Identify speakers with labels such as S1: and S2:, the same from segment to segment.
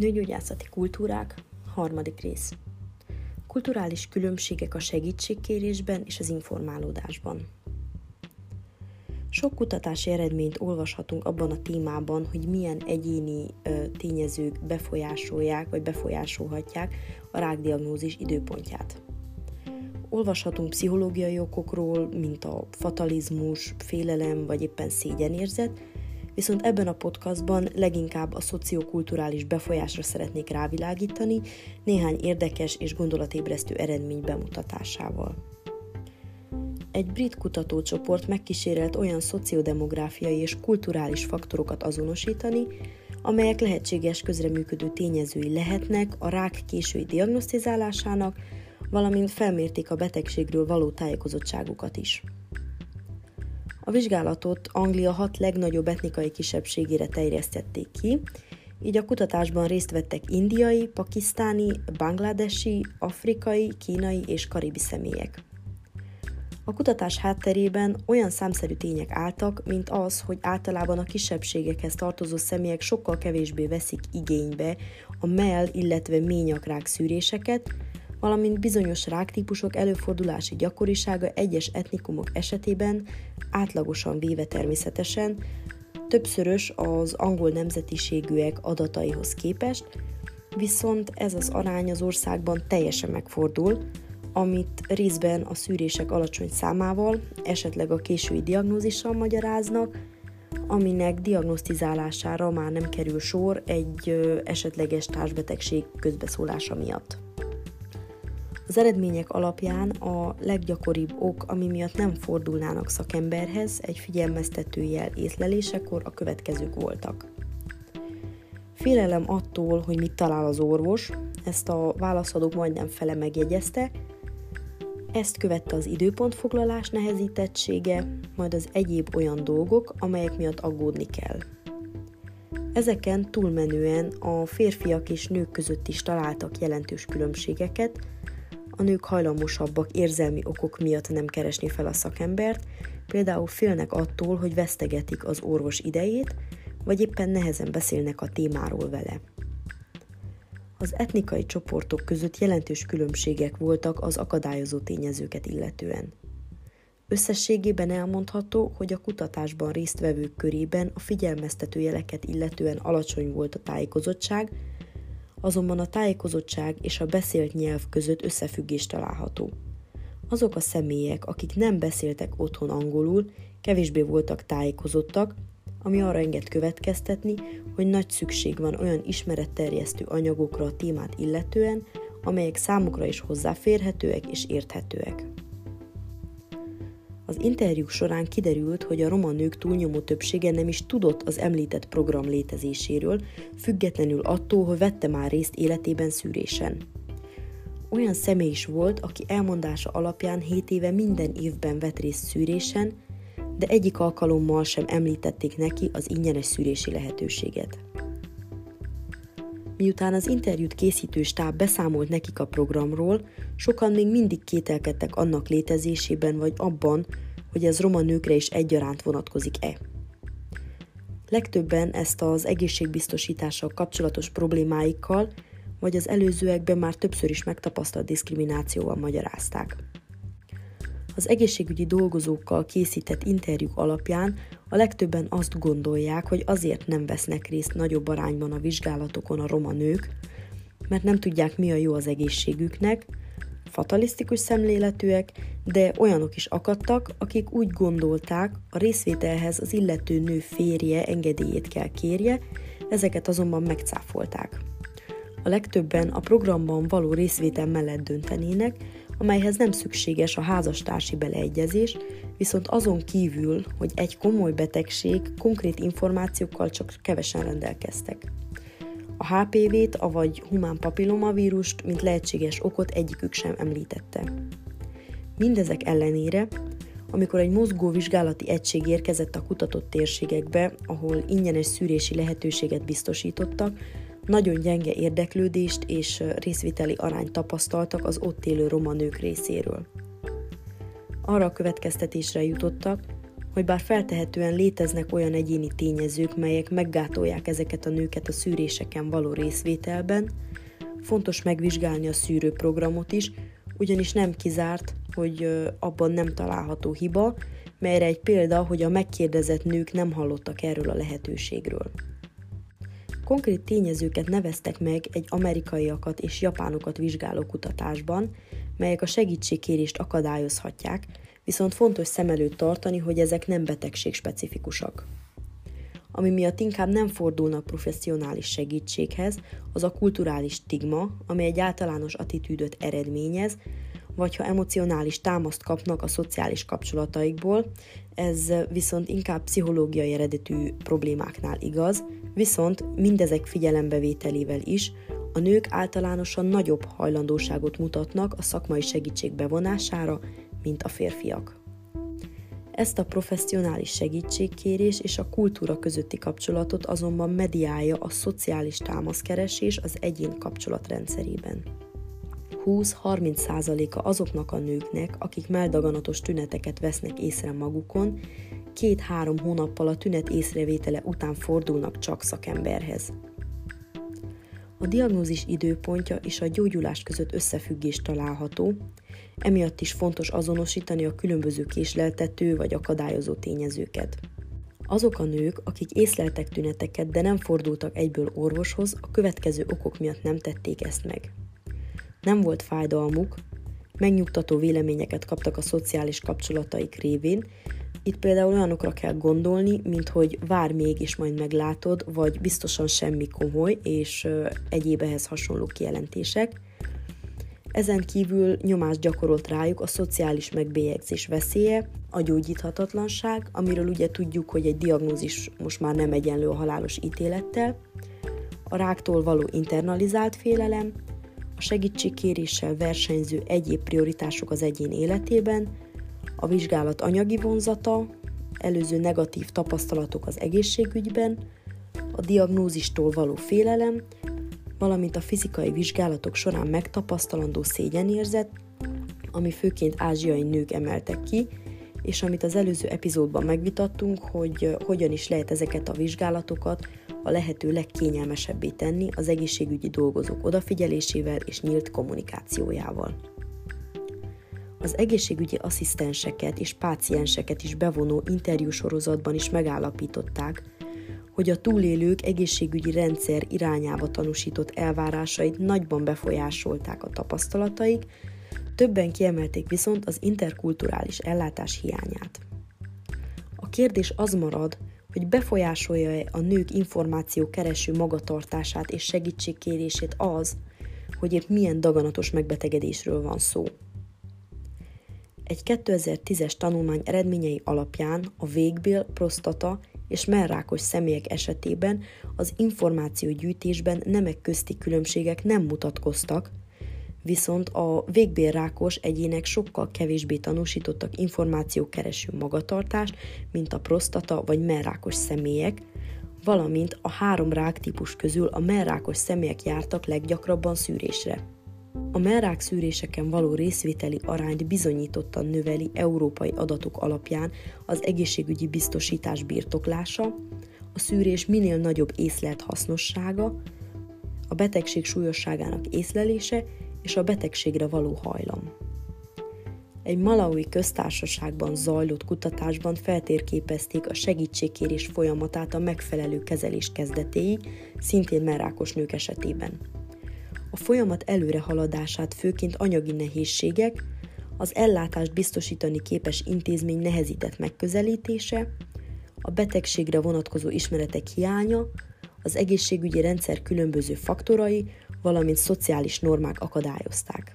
S1: Nőgyógyászati kultúrák, harmadik rész. Kulturális különbségek a segítségkérésben és az informálódásban. Sok kutatási eredményt olvashatunk abban a témában, hogy milyen egyéni ö, tényezők befolyásolják vagy befolyásolhatják a rákdiagnózis időpontját. Olvashatunk pszichológiai okokról, mint a fatalizmus, félelem vagy éppen szégyenérzet, viszont ebben a podcastban leginkább a szociokulturális befolyásra szeretnék rávilágítani néhány érdekes és gondolatébresztő eredmény bemutatásával. Egy brit kutatócsoport megkísérelt olyan szociodemográfiai és kulturális faktorokat azonosítani, amelyek lehetséges közreműködő tényezői lehetnek a rák késői diagnosztizálásának, valamint felmérték a betegségről való tájékozottságukat is. A vizsgálatot Anglia hat legnagyobb etnikai kisebbségére terjesztették ki, így a kutatásban részt vettek indiai, pakisztáni, bangladesi, afrikai, kínai és karibi személyek. A kutatás hátterében olyan számszerű tények álltak, mint az, hogy általában a kisebbségekhez tartozó személyek sokkal kevésbé veszik igénybe a mell, illetve ményakrák szűréseket, valamint bizonyos ráktípusok előfordulási gyakorisága egyes etnikumok esetében átlagosan véve természetesen többszörös az angol nemzetiségűek adataihoz képest, viszont ez az arány az országban teljesen megfordul, amit részben a szűrések alacsony számával, esetleg a késői diagnózissal magyaráznak, aminek diagnosztizálására már nem kerül sor egy esetleges társbetegség közbeszólása miatt. Az eredmények alapján a leggyakoribb ok, ami miatt nem fordulnának szakemberhez egy figyelmeztető jel észlelésekor a következők voltak. Félelem attól, hogy mit talál az orvos, ezt a válaszadók majdnem fele megjegyezte, ezt követte az időpontfoglalás nehezítettsége, majd az egyéb olyan dolgok, amelyek miatt aggódni kell. Ezeken túlmenően a férfiak és nők között is találtak jelentős különbségeket, a nők hajlamosabbak érzelmi okok miatt nem keresni fel a szakembert, például félnek attól, hogy vesztegetik az orvos idejét, vagy éppen nehezen beszélnek a témáról vele. Az etnikai csoportok között jelentős különbségek voltak az akadályozó tényezőket illetően. Összességében elmondható, hogy a kutatásban résztvevők körében a figyelmeztető jeleket illetően alacsony volt a tájékozottság, azonban a tájékozottság és a beszélt nyelv között összefüggés található. Azok a személyek, akik nem beszéltek otthon angolul, kevésbé voltak tájékozottak, ami arra enged következtetni, hogy nagy szükség van olyan ismeretterjesztő anyagokra a témát illetően, amelyek számukra is hozzáférhetőek és érthetőek. Az interjúk során kiderült, hogy a roma nők túlnyomó többsége nem is tudott az említett program létezéséről, függetlenül attól, hogy vette már részt életében szűrésen. Olyan személy is volt, aki elmondása alapján 7 éve minden évben vett részt szűrésen, de egyik alkalommal sem említették neki az ingyenes szűrési lehetőséget. Miután az interjút készítő stáb beszámolt nekik a programról, sokan még mindig kételkedtek annak létezésében vagy abban, hogy ez roma nőkre is egyaránt vonatkozik-e. Legtöbben ezt az egészségbiztosítással kapcsolatos problémáikkal, vagy az előzőekben már többször is megtapasztalt diszkriminációval magyarázták. Az egészségügyi dolgozókkal készített interjúk alapján a legtöbben azt gondolják, hogy azért nem vesznek részt nagyobb arányban a vizsgálatokon a roma nők, mert nem tudják, mi a jó az egészségüknek, fatalisztikus szemléletűek, de olyanok is akadtak, akik úgy gondolták, a részvételhez az illető nő férje engedélyét kell kérje, ezeket azonban megcáfolták. A legtöbben a programban való részvétel mellett döntenének, amelyhez nem szükséges a házastársi beleegyezés, viszont azon kívül, hogy egy komoly betegség konkrét információkkal csak kevesen rendelkeztek. A HPV-t, avagy humán papillomavírust, mint lehetséges okot egyikük sem említette. Mindezek ellenére, amikor egy mozgó vizsgálati egység érkezett a kutatott térségekbe, ahol ingyenes szűrési lehetőséget biztosítottak, nagyon gyenge érdeklődést és részviteli arányt tapasztaltak az ott élő roma nők részéről. Arra a következtetésre jutottak, hogy bár feltehetően léteznek olyan egyéni tényezők, melyek meggátolják ezeket a nőket a szűréseken való részvételben, fontos megvizsgálni a szűrőprogramot is, ugyanis nem kizárt, hogy abban nem található hiba, melyre egy példa, hogy a megkérdezett nők nem hallottak erről a lehetőségről. Konkrét tényezőket neveztek meg egy amerikaiakat és japánokat vizsgáló kutatásban, melyek a segítségkérést akadályozhatják, viszont fontos szem előtt tartani, hogy ezek nem betegségspecifikusak. Ami miatt inkább nem fordulnak professzionális segítséghez, az a kulturális stigma, ami egy általános attitűdöt eredményez, vagy ha emocionális támaszt kapnak a szociális kapcsolataikból, ez viszont inkább pszichológiai eredetű problémáknál igaz, viszont mindezek figyelembevételével is a nők általánosan nagyobb hajlandóságot mutatnak a szakmai segítség bevonására, mint a férfiak. Ezt a professzionális segítségkérés és a kultúra közötti kapcsolatot azonban mediálja a szociális támaszkeresés az egyén kapcsolatrendszerében. 20-30%-a azoknak a nőknek, akik meldaganatos tüneteket vesznek észre magukon, két-három hónappal a tünet észrevétele után fordulnak csak szakemberhez. A diagnózis időpontja és a gyógyulás között összefüggés található, emiatt is fontos azonosítani a különböző késleltető vagy akadályozó tényezőket. Azok a nők, akik észleltek tüneteket, de nem fordultak egyből orvoshoz, a következő okok miatt nem tették ezt meg. Nem volt fájdalmuk, megnyugtató véleményeket kaptak a szociális kapcsolataik révén, itt például olyanokra kell gondolni, mint hogy vár még és majd meglátod, vagy biztosan semmi komoly, és egyéb ehhez hasonló kijelentések. Ezen kívül nyomást gyakorolt rájuk a szociális megbélyegzés veszélye, a gyógyíthatatlanság, amiről ugye tudjuk, hogy egy diagnózis most már nem egyenlő a halálos ítélettel, a ráktól való internalizált félelem, a segítségkéréssel versenyző egyéb prioritások az egyén életében, a vizsgálat anyagi vonzata, előző negatív tapasztalatok az egészségügyben, a diagnózistól való félelem, valamint a fizikai vizsgálatok során megtapasztalandó szégyenérzet, ami főként ázsiai nők emeltek ki, és amit az előző epizódban megvitattunk, hogy hogyan is lehet ezeket a vizsgálatokat a lehető legkényelmesebbé tenni az egészségügyi dolgozók odafigyelésével és nyílt kommunikációjával. Az egészségügyi asszisztenseket és pácienseket is bevonó interjúsorozatban is megállapították, hogy a túlélők egészségügyi rendszer irányába tanúsított elvárásait nagyban befolyásolták a tapasztalataik, többen kiemelték viszont az interkulturális ellátás hiányát. A kérdés az marad, hogy befolyásolja-e a nők információ kereső magatartását és segítségkérését az, hogy épp milyen daganatos megbetegedésről van szó. Egy 2010-es tanulmány eredményei alapján a végbél, prostata és merrákos személyek esetében az információgyűjtésben nemek közti különbségek nem mutatkoztak, viszont a végbélrákos egyének sokkal kevésbé tanúsítottak információkereső magatartást, mint a prostata vagy merrákos személyek, valamint a három ráktípus közül a merrákos személyek jártak leggyakrabban szűrésre. A merrák szűréseken való részvételi arányt bizonyítottan növeli európai adatok alapján az egészségügyi biztosítás birtoklása, a szűrés minél nagyobb észlelt hasznossága, a betegség súlyosságának észlelése és a betegségre való hajlam. Egy malaui köztársaságban zajlott kutatásban feltérképezték a segítségkérés folyamatát a megfelelő kezelés kezdetéig, szintén merrákos nők esetében. A folyamat előrehaladását főként anyagi nehézségek, az ellátást biztosítani képes intézmény nehezített megközelítése, a betegségre vonatkozó ismeretek hiánya, az egészségügyi rendszer különböző faktorai, valamint szociális normák akadályozták.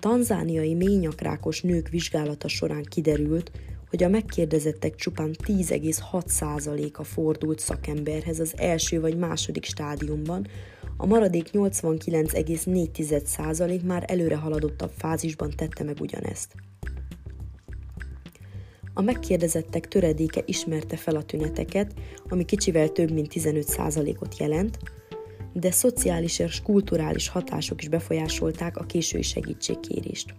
S1: Tanzániai ményakrákos nők vizsgálata során kiderült, hogy a megkérdezettek csupán 10,6%-a fordult szakemberhez az első vagy második stádiumban, a maradék 89,4% már előre haladottabb fázisban tette meg ugyanezt. A megkérdezettek töredéke ismerte fel a tüneteket, ami kicsivel több mint 15%-ot jelent, de szociális és kulturális hatások is befolyásolták a késői segítségkérést.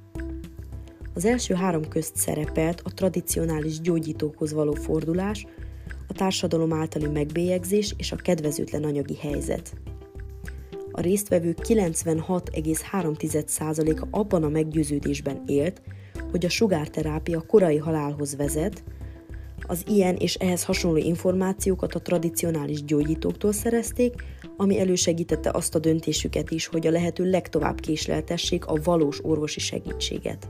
S1: Az első három közt szerepelt a tradicionális gyógyítókhoz való fordulás, a társadalom általi megbélyegzés és a kedvezőtlen anyagi helyzet. A résztvevők 96,3%-a abban a meggyőződésben élt, hogy a sugárterápia korai halálhoz vezet, az ilyen és ehhez hasonló információkat a tradicionális gyógyítóktól szerezték, ami elősegítette azt a döntésüket is, hogy a lehető legtovább késleltessék a valós orvosi segítséget.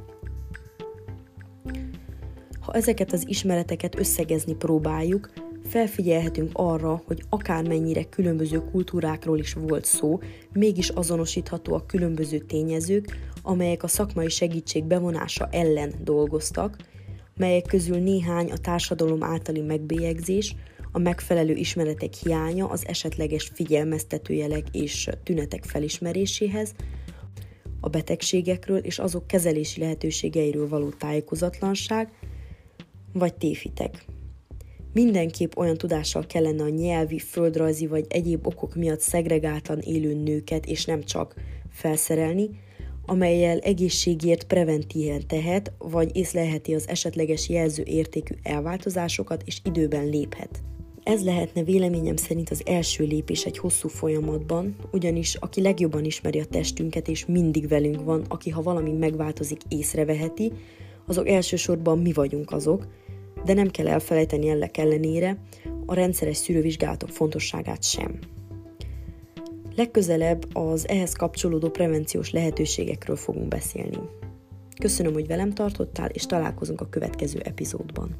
S1: Ha ezeket az ismereteket összegezni próbáljuk, felfigyelhetünk arra, hogy akármennyire különböző kultúrákról is volt szó, mégis azonosítható a különböző tényezők, amelyek a szakmai segítség bevonása ellen dolgoztak, melyek közül néhány a társadalom általi megbélyegzés, a megfelelő ismeretek hiánya az esetleges figyelmeztetőjelek és tünetek felismeréséhez, a betegségekről és azok kezelési lehetőségeiről való tájékozatlanság, vagy téfitek. Mindenképp olyan tudással kellene a nyelvi, földrajzi vagy egyéb okok miatt szegregáltan élő nőket, és nem csak felszerelni, amelyel egészségért preventíven tehet, vagy észlelheti az esetleges jelző értékű elváltozásokat, és időben léphet. Ez lehetne véleményem szerint az első lépés egy hosszú folyamatban, ugyanis aki legjobban ismeri a testünket és mindig velünk van, aki ha valami megváltozik, észreveheti, azok elsősorban mi vagyunk azok, de nem kell elfelejteni ennek ellenére a rendszeres szűrővizsgálatok fontosságát sem. Legközelebb az ehhez kapcsolódó prevenciós lehetőségekről fogunk beszélni. Köszönöm, hogy velem tartottál, és találkozunk a következő epizódban.